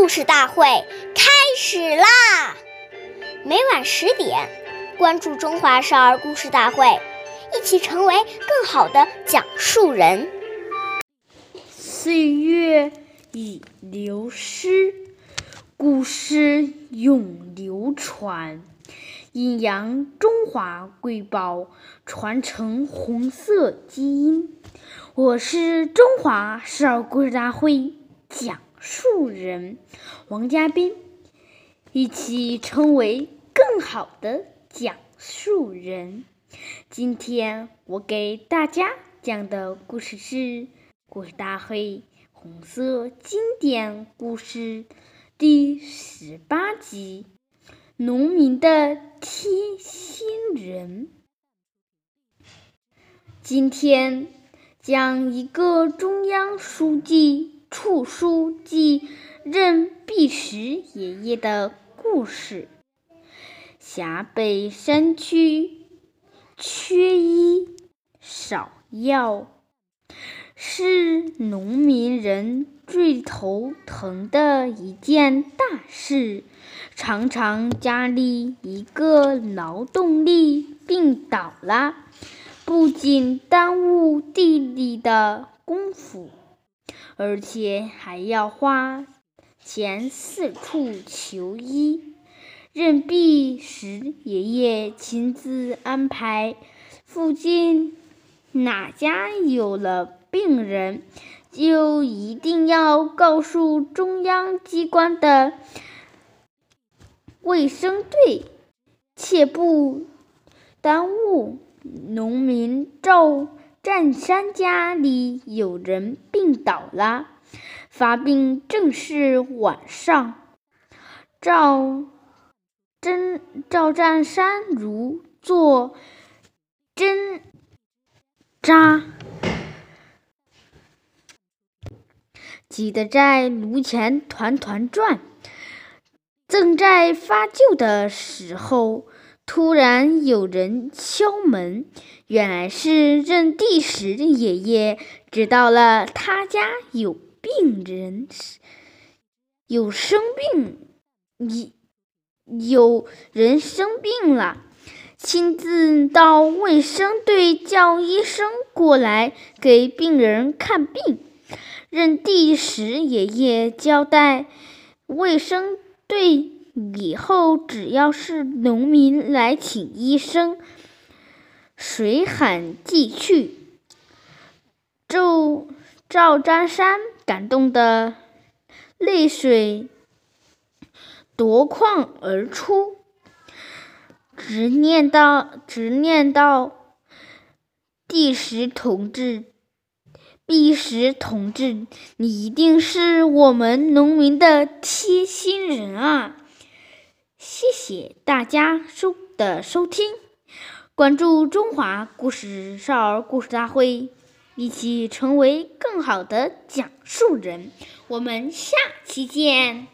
故事大会开始啦！每晚十点，关注《中华少儿故事大会》，一起成为更好的讲述人。岁月已流失，故事永流传。阴阳中华瑰宝，传承红色基因。我是中华少儿故事大会讲树人王嘉宾，一起成为更好的讲述人。今天我给大家讲的故事是《故事大会红色经典故事》第十八集。农民的贴心人，今天讲一个中央书记处书记任弼时爷爷的故事。陕北山区缺医少药，是农民人最头疼的一件大事。常常家里一个劳动力病倒了，不仅耽误地里的功夫，而且还要花钱四处求医。任弼时爷爷亲自安排，附近哪家有了病人，就一定要告诉中央机关的。卫生队，切不耽误。农民赵占山家里有人病倒了，发病正是晚上。赵真赵占山如坐针扎，急得在炉前团团转。正在发旧的时候，突然有人敲门。原来是任弼时的爷爷知道了他家有病人，有生病，有有人生病了，亲自到卫生队叫医生过来给病人看病。任弼时爷爷交代卫生。队，以后只要是农民来请医生，谁喊即去。赵赵占山感动的泪水夺眶而出，直念道：“直念道，第十同志。”弼时同志，你一定是我们农民的贴心人啊！谢谢大家收的收听，关注中华故事少儿故事大会，一起成为更好的讲述人。我们下期见。